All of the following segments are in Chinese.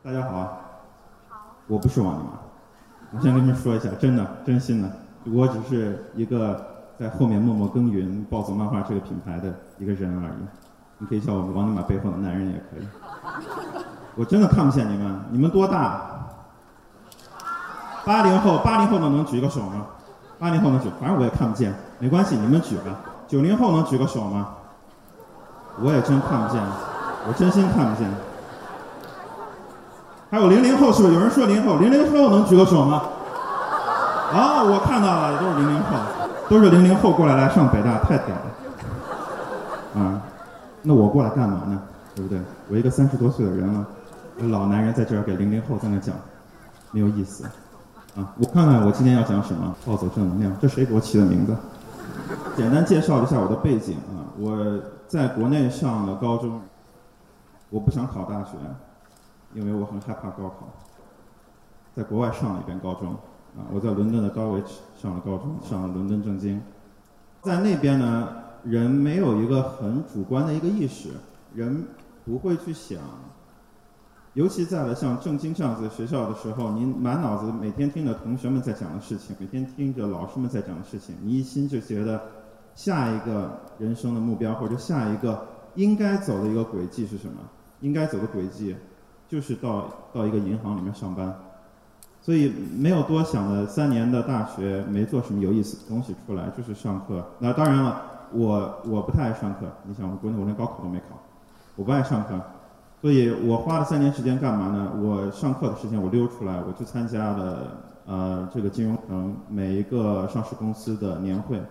大家好啊，我不是王尼玛，我先跟你们说一下，真的，真心的，我只是一个在后面默默耕耘暴走漫画这个品牌的一个人而已。你可以叫我王尼玛背后的男人也可以。我真的看不见你们，你们多大？八零后，八零后的能举个手吗？八零后能举，反正我也看不见，没关系，你们举吧。九零后能举个手吗？我也真看不见，我真心看不见。还有零零后是不是？有人说零后，零零后能举个手吗？啊，我看到了，都是零零后，都是零零后过来来上北大，太屌了。啊，那我过来干嘛呢？对不对？我一个三十多岁的人了，老男人在这儿给零零后在那讲，没有意思。啊，我看看我今天要讲什么，暴走正能量，这谁给我起的名字？简单介绍一下我的背景啊，我在国内上了高中，我不想考大学，因为我很害怕高考。在国外上了一遍高中，啊，我在伦敦的高维上了高中，上了伦敦政经，在那边呢，人没有一个很主观的一个意识，人不会去想。尤其在了像正经这样子学校的时候，您满脑子每天听着同学们在讲的事情，每天听着老师们在讲的事情，你一心就觉得下一个人生的目标或者下一个应该走的一个轨迹是什么？应该走的轨迹就是到到一个银行里面上班，所以没有多想的三年的大学没做什么有意思的东西出来，就是上课。那当然了，我我不太爱上课。你想，我国内我连高考都没考，我不爱上课。所以我花了三年时间干嘛呢？我上课的时间我溜出来，我去参加了呃这个金融城每一个上市公司的年会，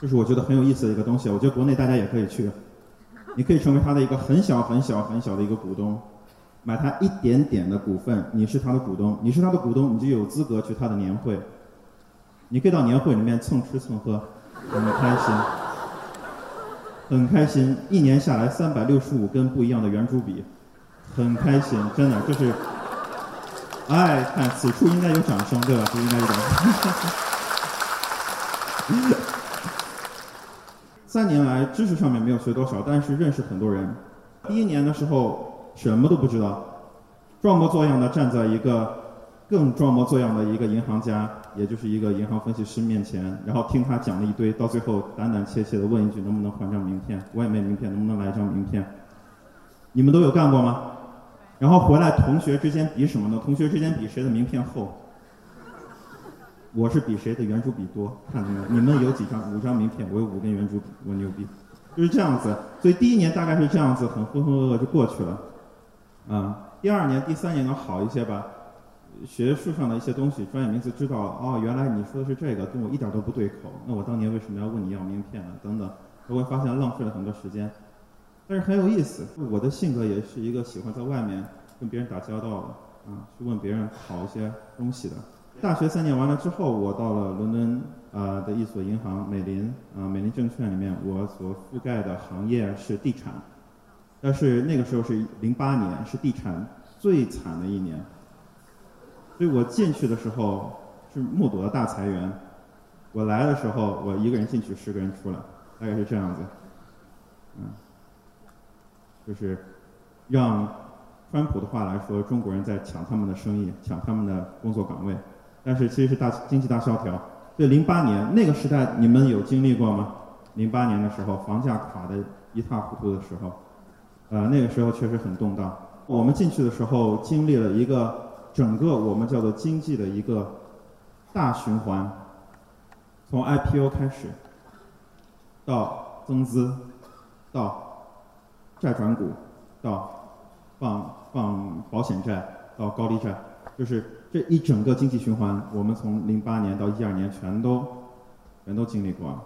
这是我觉得很有意思的一个东西。我觉得国内大家也可以去，你可以成为他的一个很小很小很小的一个股东，买他一点点的股份，你是他的股东，你是他的股东，你就有资格去他的年会，你可以到年会里面蹭吃蹭喝，很开心。很开心，一年下来三百六十五根不一样的圆珠笔，很开心，真的就是，哎，看此处应该有掌声，对吧？不应该有掌声。三年来知识上面没有学多少，但是认识很多人。第一年的时候什么都不知道，装模作样的站在一个更装模作样的一个银行家。也就是一个银行分析师面前，然后听他讲了一堆，到最后胆胆怯怯的问一句：能不能换张名片？我也没名片，能不能来一张名片？你们都有干过吗？然后回来同学之间比什么呢？同学之间比谁的名片厚。我是比谁的圆珠笔多，看到没有？你们有几张？五张名片，我有五根圆珠笔，我牛逼。就是这样子，所以第一年大概是这样子，很浑浑噩噩就过去了。啊，第二年、第三年能好一些吧？学术上的一些东西，专业名词知道哦，原来你说的是这个，跟我一点都不对口。那我当年为什么要问你要名片呢？等等，我会发现浪费了很多时间，但是很有意思。我的性格也是一个喜欢在外面跟别人打交道的啊，去问别人讨一些东西的。大学三年完了之后，我到了伦敦啊的一所银行美林啊美林证券里面，我所覆盖的行业是地产，但是那个时候是零八年，是地产最惨的一年。所以我进去的时候是目睹了大裁员，我来的时候我一个人进去，十个人出来，大概是这样子，嗯，就是让川普的话来说，中国人在抢他们的生意，抢他们的工作岗位，但是其实是大经济大萧条。对，零八年那个时代你们有经历过吗？零八年的时候，房价垮的一塌糊涂的时候，呃，那个时候确实很动荡。我们进去的时候经历了一个。整个我们叫做经济的一个大循环，从 IPO 开始，到增资，到债转股，到放放保险债，到高利债，就是这一整个经济循环，我们从零八年到一二年全都全都经历过了。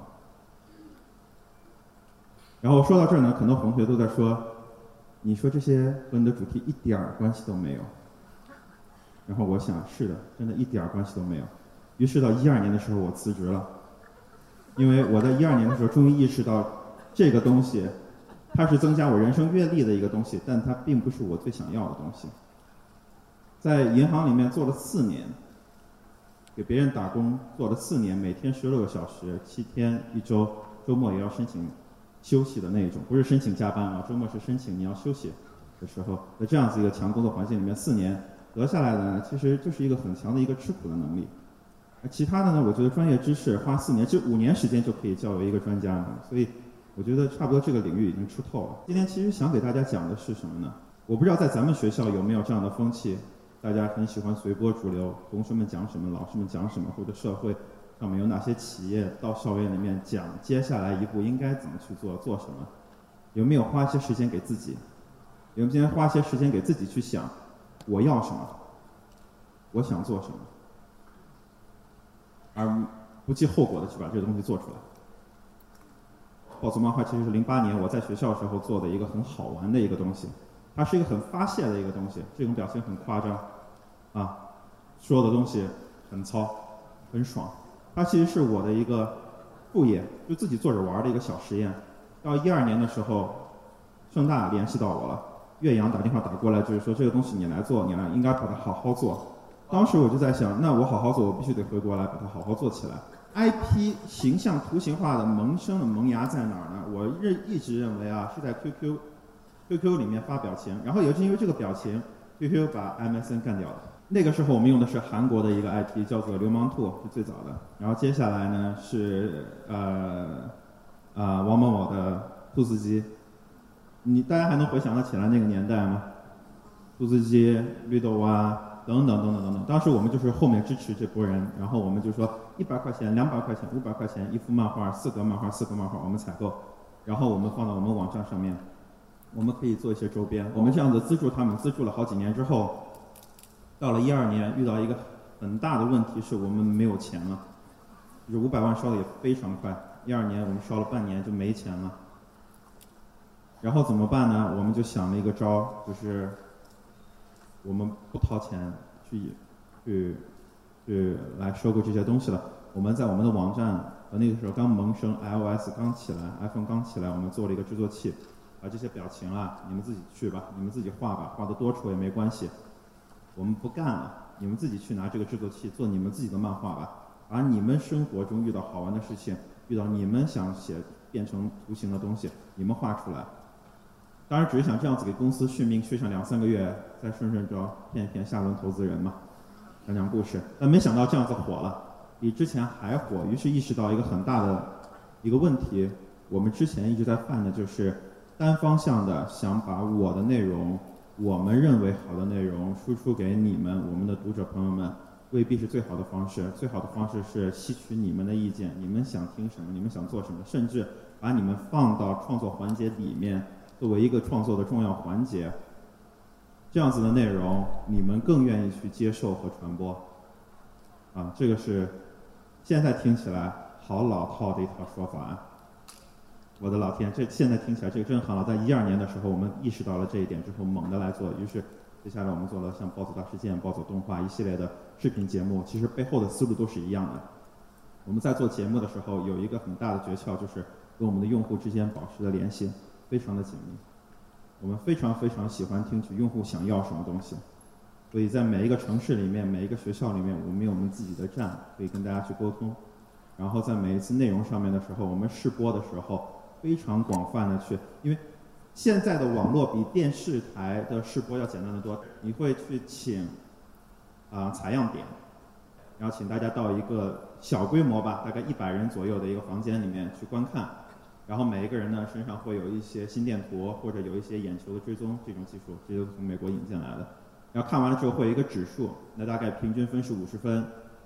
然后说到这儿呢，很多同学都在说，你说这些和你的主题一点儿关系都没有。然后我想，是的，真的一点儿关系都没有。于是到一二年的时候，我辞职了，因为我在一二年的时候终于意识到，这个东西，它是增加我人生阅历的一个东西，但它并不是我最想要的东西。在银行里面做了四年，给别人打工做了四年，每天十六个小时，七天一周，周末也要申请休息的那一种，不是申请加班啊，周末是申请你要休息。的时候，在这样子一个强工作环境里面，四年得下来的呢，其实就是一个很强的一个吃苦的能力。而其他的呢，我觉得专业知识花四年，就五年时间就可以教为一个专家。所以我觉得差不多这个领域已经吃透了。今天其实想给大家讲的是什么呢？我不知道在咱们学校有没有这样的风气，大家很喜欢随波逐流，同学们讲什么，老师们讲什么，或者社会上面有哪些企业到校园里面讲接下来一步应该怎么去做，做什么？有没有花一些时间给自己？有没有今天花些时间给自己去想，我要什么？我想做什么？而不计后果的去把这个东西做出来。暴走漫画其实是零八年我在学校时候做的一个很好玩的一个东西，它是一个很发泄的一个东西，这种表情很夸张，啊，说的东西很糙，很爽。它其实是我的一个副业，就自己做着玩的一个小实验。到一二年的时候，盛大联系到我了，岳阳打电话打过来，就是说这个东西你来做，你来应该把它好好做。当时我就在想，那我好好做，我必须得回国来把它好好做起来。IP 形象图形化的萌生的萌芽在哪儿呢？我认一直认为啊，是在 QQ，QQ 里面发表情，然后也是因为这个表情，QQ 把 MSN 干掉了。那个时候我们用的是韩国的一个 IP，叫做流氓兔，是最早的。然后接下来呢是呃啊王某某的兔子鸡，你大家还能回想得起来那个年代吗？兔子鸡、绿豆蛙。等等等等等等，当时我们就是后面支持这波人，然后我们就说一百块钱、两百块钱、五百块钱一幅漫画，四格漫画、四格漫画，我们采购，然后我们放到我们网站上面，我们可以做一些周边。我们这样子资助他们，资助了好几年之后，到了一二年遇到一个很大的问题，是我们没有钱了，就是五百万烧的也非常快，一二年我们烧了半年就没钱了，然后怎么办呢？我们就想了一个招儿，就是。我们不掏钱去去去来收购这些东西了。我们在我们的网站，呃，那个时候刚萌生，iOS 刚起来，iPhone 刚起来，我们做了一个制作器，把这些表情啊，你们自己去吧，你们自己画吧，画的多丑也没关系，我们不干了，你们自己去拿这个制作器做你们自己的漫画吧，把你们生活中遇到好玩的事情，遇到你们想写变成图形的东西，你们画出来。当然只是想这样子给公司续命，续上两三个月，再顺顺着骗一骗下轮投资人嘛，讲讲故事。但没想到这样子火了，比之前还火。于是意识到一个很大的一个问题，我们之前一直在犯的就是单方向的想把我的内容，我们认为好的内容输出给你们，我们的读者朋友们，未必是最好的方式。最好的方式是吸取你们的意见，你们想听什么，你们想做什么，甚至把你们放到创作环节里面。作为一个创作的重要环节，这样子的内容，你们更愿意去接受和传播，啊，这个是现在听起来好老套的一套说法！我的老天，这现在听起来这个真好了。在一二年的时候，我们意识到了这一点之后，猛地来做，于是接下来我们做了像《暴走大事件》《暴走动画》一系列的视频节目，其实背后的思路都是一样的。我们在做节目的时候，有一个很大的诀窍，就是跟我们的用户之间保持着联系。非常的紧密，我们非常非常喜欢听取用户想要什么东西，所以在每一个城市里面，每一个学校里面，我们有我们自己的站可以跟大家去沟通。然后在每一次内容上面的时候，我们试播的时候非常广泛的去，因为现在的网络比电视台的试播要简单的多。你会去请啊采样点，然后请大家到一个小规模吧，大概一百人左右的一个房间里面去观看。然后每一个人呢身上会有一些心电图或者有一些眼球的追踪这种技术，这就从美国引进来的。然后看完了之后会有一个指数，那大概平均分是五十分。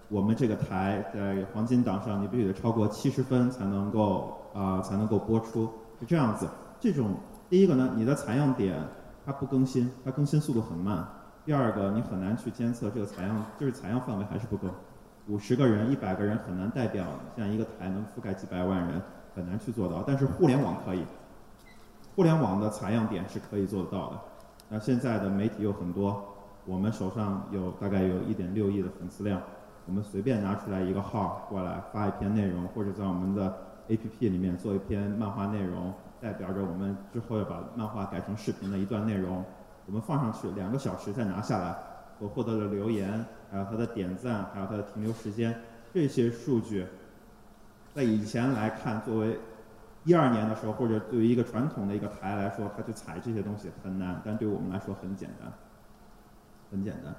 我们这个台在黄金档上，你必须得超过七十分才能够啊才能够播出，是这样子。这种第一个呢，你的采样点它不更新，它更新速度很慢。第二个，你很难去监测这个采样，就是采样范围还是不够。五十个人、一百个人很难代表这样一个台能覆盖几百万人。很难去做到，但是互联网可以，互联网的采样点是可以做得到的。那现在的媒体有很多，我们手上有大概有一点六亿的粉丝量，我们随便拿出来一个号过来发一篇内容，或者在我们的 APP 里面做一篇漫画内容，代表着我们之后要把漫画改成视频的一段内容，我们放上去两个小时再拿下来，我获得了留言，还有它的点赞，还有它的停留时间，这些数据。在以前来看，作为一二年的时候，或者对于一个传统的一个台来说，他去踩这些东西很难，但对我们来说很简单，很简单。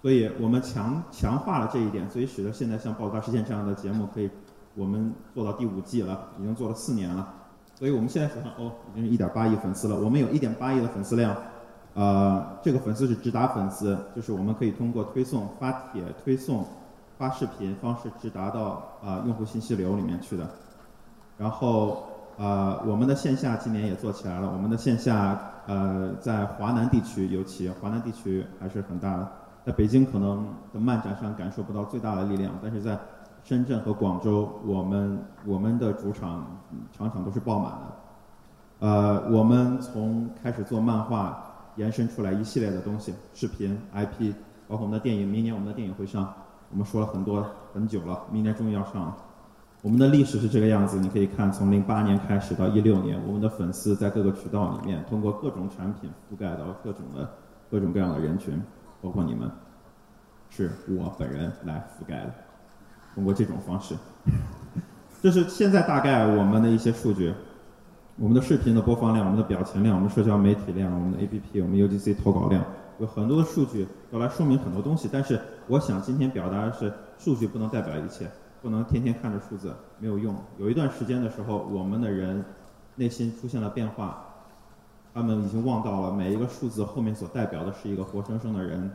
所以我们强强化了这一点，所以使得现在像《报道大事件》这样的节目可以，我们做到第五季了，已经做了四年了。所以我们现在手上哦，已经是一点八亿粉丝了。我们有一点八亿的粉丝量，呃，这个粉丝是直达粉丝，就是我们可以通过推送、发帖、推送、发视频方式直达到啊用户信息流里面去的。然后，呃，我们的线下今年也做起来了。我们的线下，呃，在华南地区尤其，华南地区还是很大的。在北京可能的漫展上感受不到最大的力量，但是在深圳和广州，我们我们的主场场场都是爆满的。呃，我们从开始做漫画，延伸出来一系列的东西，视频、IP，包括我们的电影。明年我们的电影会上，我们说了很多很久了，明年终于要上了。我们的历史是这个样子，你可以看，从零八年开始到一六年，我们的粉丝在各个渠道里面，通过各种产品覆盖到各种的各种各样的人群，包括你们，是我本人来覆盖的，通过这种方式，这是现在大概我们的一些数据，我们的视频的播放量，我们的表情量，我们社交媒体量，我们的 APP，我们 UGC 投稿量，有很多的数据要来说明很多东西，但是我想今天表达的是，数据不能代表一切。不能天天看着数字没有用。有一段时间的时候，我们的人内心出现了变化，他们已经忘到了每一个数字后面所代表的是一个活生生的人，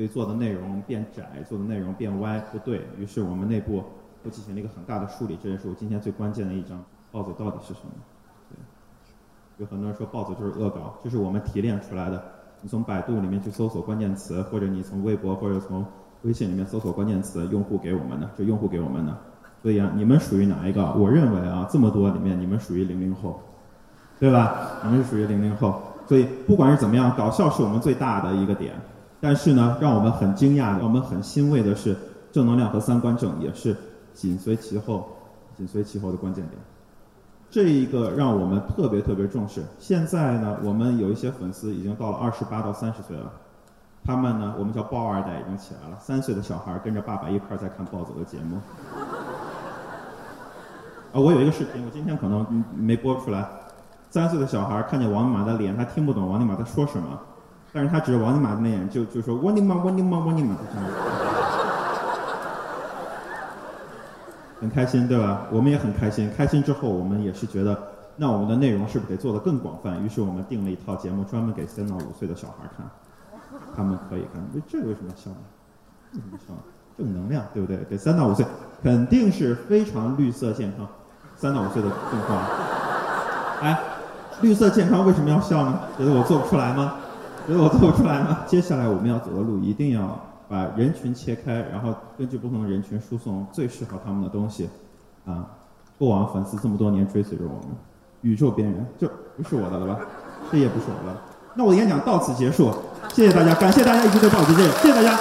所以做的内容变窄，做的内容变歪，不对于是我们内部都进行了一个很大的梳理。这也是我今天最关键的一张。暴走到底是什么？对，有很多人说暴走就是恶搞，这是我们提炼出来的。你从百度里面去搜索关键词，或者你从微博或者从微信里面搜索关键词，用户给我们的，是用户给我们的。所以啊，你们属于哪一个？我认为啊，这么多里面，你们属于零零后，对吧？你们是属于零零后。所以不管是怎么样，搞笑是我们最大的一个点。但是呢，让我们很惊讶的，我们很欣慰的是，正能量和三观正也是紧随其后、紧随其后的关键点。这一个让我们特别特别重视。现在呢，我们有一些粉丝已经到了二十八到三十岁了。他们呢，我们叫抱二代已经起来了，三岁的小孩跟着爸爸一块在看暴走的节目。啊，我有一个视频，我今天可能没播出来。三岁的小孩看见王尼玛的脸，他听不懂王尼玛在说什么，但是他指着王尼玛的那眼就就说王尼玛王尼玛王尼玛，很开心对吧？我们也很开心，开心之后我们也是觉得，那我们的内容是不是得做得更广泛？于是我们定了一套节目，专门给三到五岁的小孩看。他们可以看，这为什么笑呢？为什么笑？正能量，对不对？给三到五岁，肯定是非常绿色健康。三到五岁的动画，哎，绿色健康为什么要笑呢？觉得我做不出来吗？所以我做不出来吗？接下来我们要走的路，一定要把人群切开，然后根据不同的人群输送最适合他们的东西。啊，过往粉丝这么多年追随着我们，宇宙边缘这不是我的了吧？这也不是我的。那我的演讲到此结束。谢谢大家，感谢大家一直对报纸见，谢谢大家。